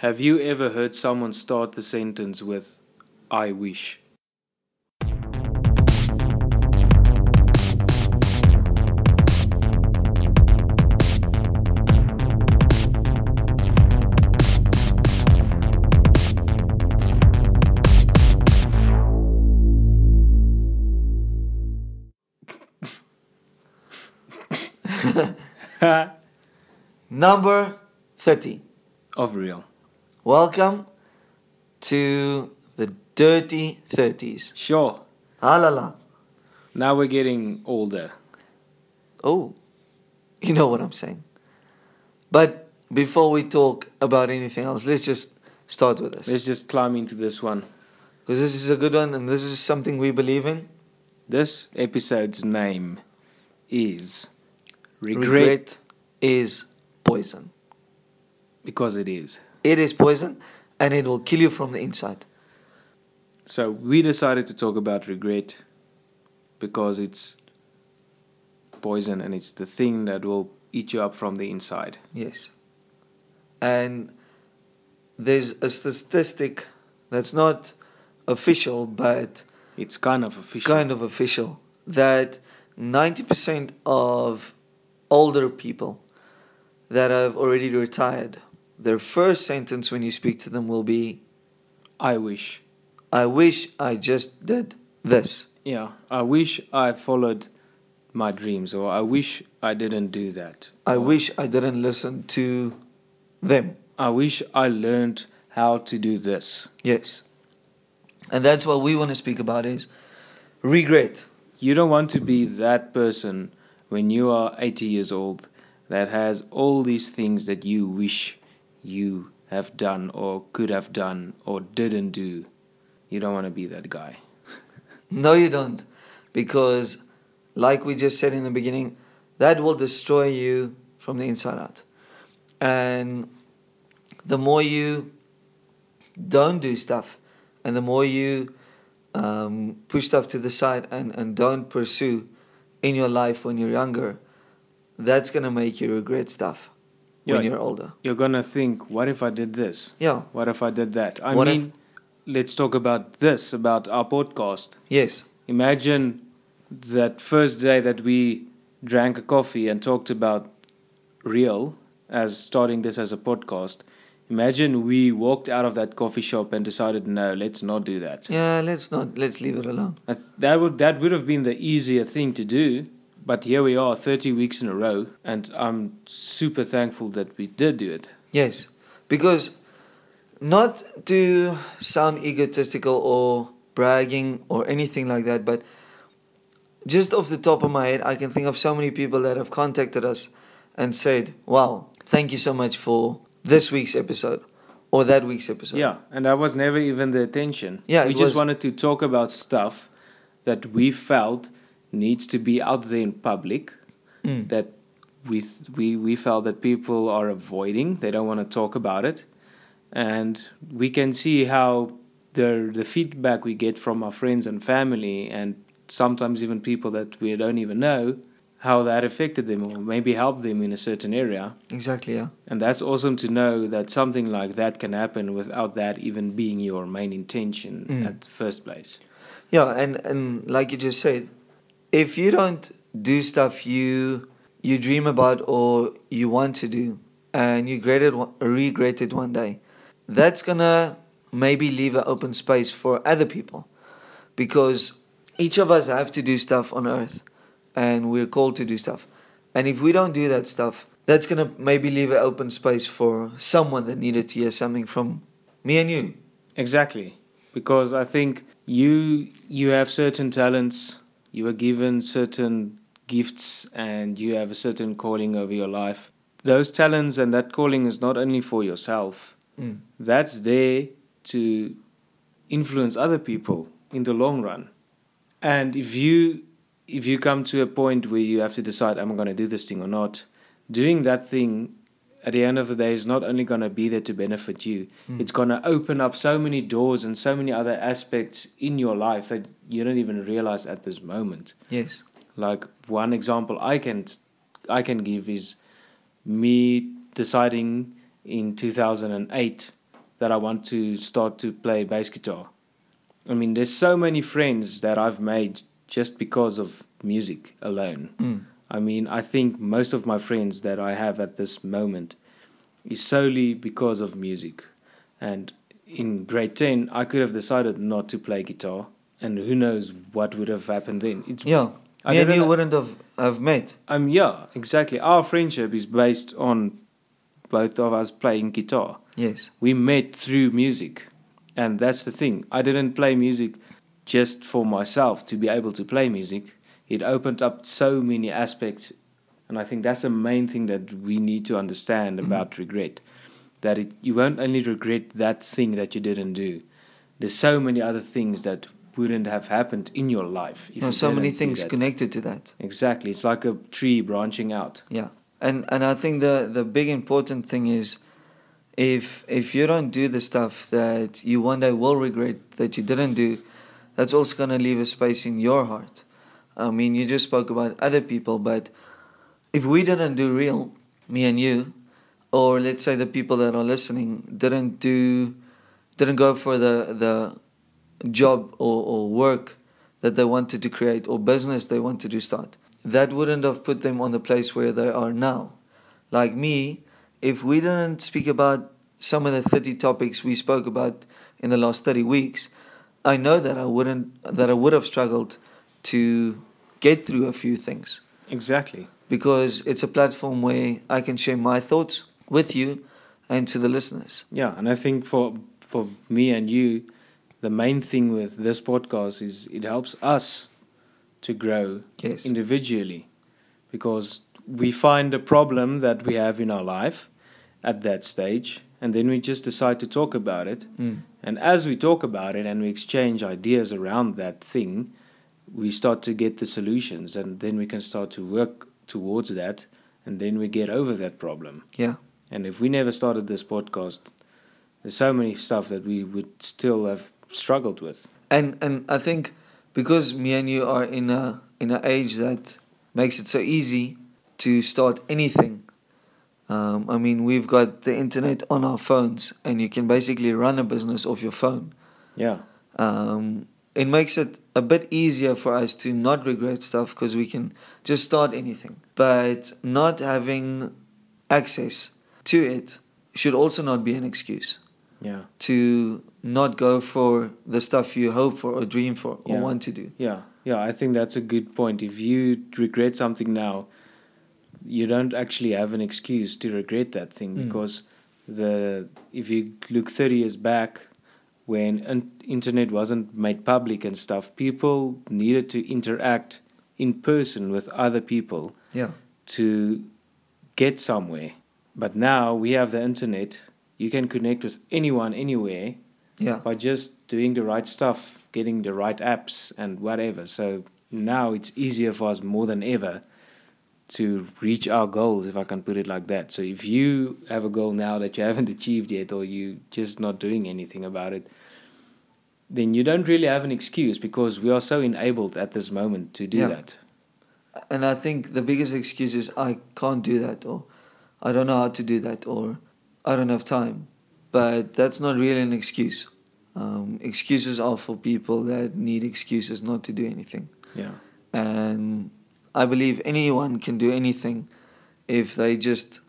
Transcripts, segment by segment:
Have you ever heard someone start the sentence with, I wish? Number 30. of real. Welcome to the dirty 30s. Sure. Ah la la. Now we're getting older. Oh, you know what I'm saying. But before we talk about anything else, let's just start with this. Let's just climb into this one. Because this is a good one and this is something we believe in. This episode's name is Regret, Regret is poison. because it is. It is poison and it will kill you from the inside. So we decided to talk about regret because it's poison and it's the thing that will eat you up from the inside. Yes. And there's a statistic that's not official, but It's kind of official. kind of official that 90% of older people that have already retired, their first sentence when you speak to them will be, I wish. I wish I just did this. Yeah, I wish I followed my dreams or I wish I didn't do that. I wish I didn't listen to them. I wish I learned how to do this. Yes. And that's what we want to speak about is regret. You don't want to be that person when you are 80 years old that has all these things that you wish you have done or could have done or didn't do. You don't want to be that guy. No, you don't. Because, like we just said in the beginning, that will destroy you from the inside out. And the more you don't do stuff, and the more you um, push stuff to the side and, and don't pursue in your life when you're younger, that's going to make you regret stuff when Yeah. you're older. You're going to think, what if I did this? Yeah, What if I did that? I What if- mean, let's talk about this, about our podcast. yes, Imagine that first day that we drank a coffee and talked about real as starting this as a podcast. Imagine we walked out of that coffee shop and decided, no, let's not do that. yeah, let's not, let's leave it alone. That would that would have been the easier thing to do, but here we are, thirty weeks in a row, and I'm super thankful that we did do it. Yes, because not to sound egotistical or bragging or anything like that, but just off the top of my head, I can think of so many people that have contacted us and said, Wow, thank you so much for this week's episode or that week's episode. Yeah, and that was never even the attention. Yeah, we just was- wanted to talk about stuff that we felt needs to be out there in public. Mm. That we we we felt that people are avoiding. They don't want to talk about it, and we can see how the the feedback we get from our friends and family, and sometimes even people that we don't even know, how that affected them or maybe helped them in a certain area. Exactly, yeah. And that's awesome to know that something like that can happen without that even being your main intention Mm. at the first place. Yeah, and, and like you just said, if you don't do stuff you you dream about or you want to do and you regret it, regret it one day, that's gonna maybe leave an open space for other people because each of us have to do stuff on earth and we're called to do stuff. And if we don't do that stuff, that's gonna maybe leave an open space for someone that needed to hear something from me and you. Exactly. Because I think you you have certain talents, you are given certain gifts and you have a certain calling over your life. Those talents and that calling is not only for yourself. Mm. That's there to influence other people in the long run. And if you if you come to a point where you have to decide am I going to do this thing or not, doing that thing at the end of the day is not only going to be there to benefit you, Mm. it's going to open up so many doors and so many other aspects in your life that you don't even realize at this moment. Yes. Like one example I can I can give is me deciding in 2008 that I want to start to play bass guitar. I mean, there's so many friends that I've made just because of music alone. Mm. I mean, I think most of my friends that I have at this moment is solely because of music. And in grade 10, I could have decided not to play guitar, and who knows what would have happened then. It's, Yeah. I Me and you wouldn't have, have met. Um, yeah, exactly. Our friendship is based on both of us playing guitar. Yes. We met through music, and that's the thing. I didn't play music just for myself to be able to play music. It opened up so many aspects, and I think that's the main thing that we need to understand Mhm. about regret. That it, you won't only regret that thing that you didn't do. There's so many other things that wouldn't have happened in your life. If are you so many things connected to that. Exactly. It's like a tree branching out. Yeah. And and I think the the big important thing is if if you don't do the stuff that you one day will regret that you didn't do, that's also gonna leave a space in your heart. I mean you just spoke about other people, but if we didn't do real, me and you, or let's say the people that are listening didn't do didn't go for the the job or, or work that they wanted to create or business they wanted to start that wouldn't have put them on the place where they are now. Like me if we didn't speak about some of the 30 topics we spoke about in the last 30 weeks i know that i wouldn't that i would have struggled to get through a few things. Exactly. because it's a platform where i can share my thoughts with you and to the listeners. Yeah, and I think for for me and you, the main thing with this podcast is it helps us to grow yes. individually. Because we find a problem that we have in our life at that stage and then we just decide to talk about it. Mm. and as we talk about it and we exchange ideas around that thing we start to get the solutions and then we can start to work towards that and then we get over that problem yeah and if we never started this podcast, there's so many stuff that we would still have struggled with. and and I think because me and you are in a in an age that makes it so easy to start anything. Um, I mean, we've got the internet on our phones, and you can basically run a business off your phone. Yeah, Um, it makes it a bit easier for us to not regret stuff because we can just start anything. But not having access to it should also not be an excuse yeah, to not go for the stuff you hope for or dream for or Yeah. want to do. yeah, yeah. I think that's a good point. If you regret something now, you don't actually have an excuse to regret that thing Mm. because the if you look 30 years back when in- internet wasn't made public and stuff people needed to interact in person with other people Yeah. to get somewhere. But now we have the internet. You can connect with anyone anywhere Yeah. by just doing the right stuff, getting the right apps and whatever. So now it's easier for us more than ever to reach our goals, if I can put it like that. So if you have a goal now that you haven't achieved yet or you're just not doing anything about it, then you don't really have an excuse because we are so enabled at this moment to do Yeah. that. And I think the biggest excuse is I can't do that or I don't know how to do that or I don't have time. But that's not really an excuse. Um, excuses are for people that need excuses not to do anything. Yeah. And I believe anyone can do anything if they just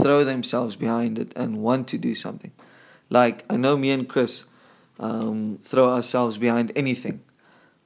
throw themselves behind it and want to do something. Like I know me and Chris um, throw ourselves behind anything.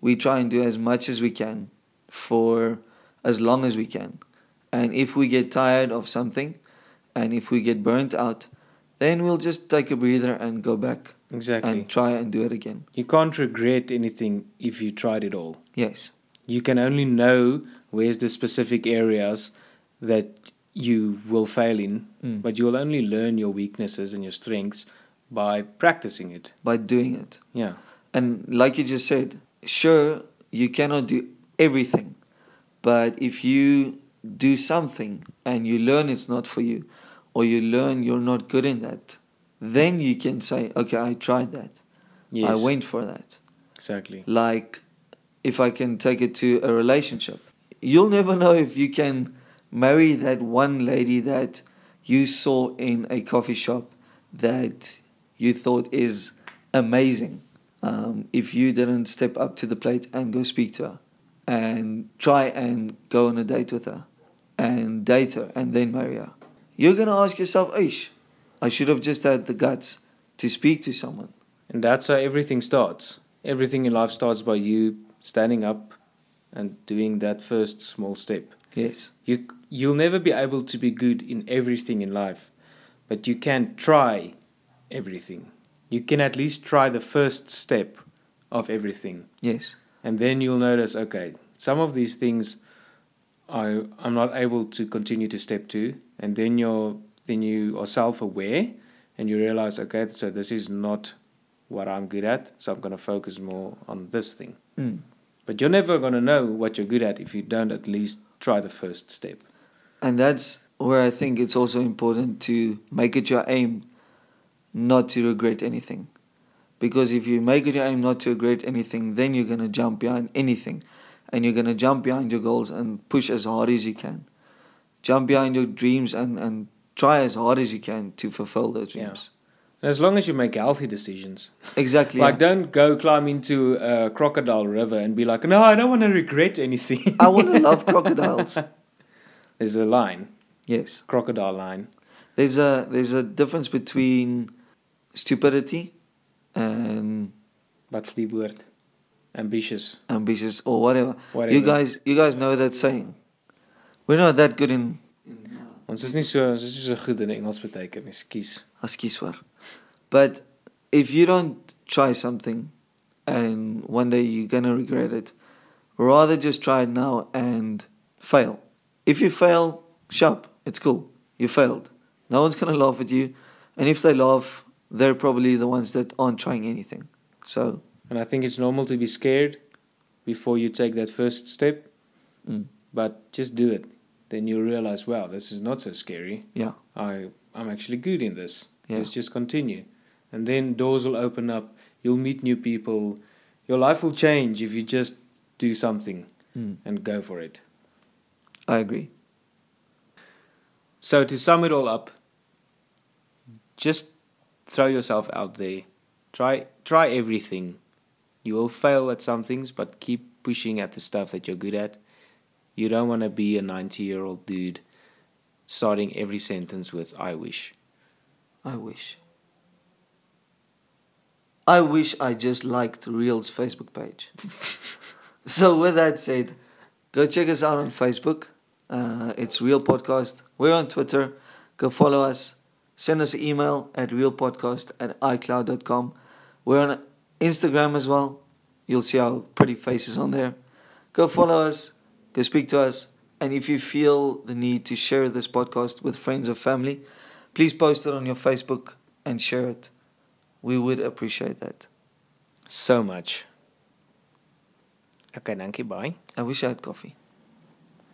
We try and do as much as we can for as long as we can. And if we get tired of something and if we get burnt out, then we'll just take a breather and go back Exactly. and try and do it again. You can't regret anything if you tried it all. Yes. You can only know where's the specific areas that you will fail in, Mm. but you'll only learn your weaknesses and your strengths by practicing it. By doing it. Yeah. And like you just said, sure, you cannot do everything. But if you do something and you learn it's not for you, or you learn you're not good in that, then you can say, okay, I tried that. Yes. I went for that. Exactly. Like, if I can take it to a relationship, you'll never know if you can marry that one lady that you saw in a coffee shop that you thought is amazing, um, if you didn't step up to the plate and go speak to her and try and go on a date with her and date her and then marry her, you're going to ask yourself, Ish, I should have just had the guts to speak to someone. And that's how everything starts. Everything in life starts by you standing up and doing that first small step. Yes. You you'll never be able to be good in everything in life, but you can try everything. You can at least try the first step of everything. Yes. And then you'll notice, okay, some of these things I I'm not able to continue to step to, and then you're then you are self aware and you realize, okay, so this is not what I'm good at, so I'm gonna focus more on this thing. Mm. But you're never gonna know what you're good at if you don't at least try the first step. And that's where I think it's also important to make it your aim not to regret anything. Because if you make it your aim not to regret anything, then you're going to jump behind anything. And you're going to jump behind your goals and push as hard as you can. Jump behind your dreams and, and try as hard as you can to fulfill those dreams. As long as you make healthy decisions. Exactly. Like, yeah. don't go climb into a crocodile river and be like, no, I don't want to regret anything. I want to love crocodiles. There's a line, Yes. crocodile line. There's a there's a difference between stupidity and Wat's the word? Ambitious. ambitious or whatever. Whatever. You guys you guys know that saying. We're not that good in Ons is nie so ons is nie so goed in Engels beteken, ekskuus. Askies hoor. But if you don't try something and one day you're gonna regret it, rather just try it now and fail. If you fail, sharp, it's cool. You failed. No one's gonna laugh at you. And if they laugh, they're probably the ones that aren't trying anything. So And I think it's normal to be scared before you take that first step, mm, but just do it. Then you'll realize, wow, this is not so scary. yeah. I I'm actually good in this. Yeah. Let's just continue. And then doors will open up. You'll meet new people. Your life will change if you just do something Mm, and go for it. I agree. So to sum it all up, just throw yourself out there. Try try everything. You will fail at some things, but keep pushing at the stuff that you're good at. You don't want to be a 90-year-old dude starting every sentence with I wish. I wish. I wish I just liked Real's Facebook page. so, with that said, go check us out on Facebook. Uh, it's Real Podcast. We're on Twitter. Go follow us. Send us an email at realpodcast at icloud.com. We're on Instagram as well. You'll see our pretty faces on there. Go follow us. Go speak to us. And if you feel the need to share this podcast with friends or family, please post it on your Facebook and share it. We would appreciate that. So much. Okay, thank you. bye. I wish I had coffee.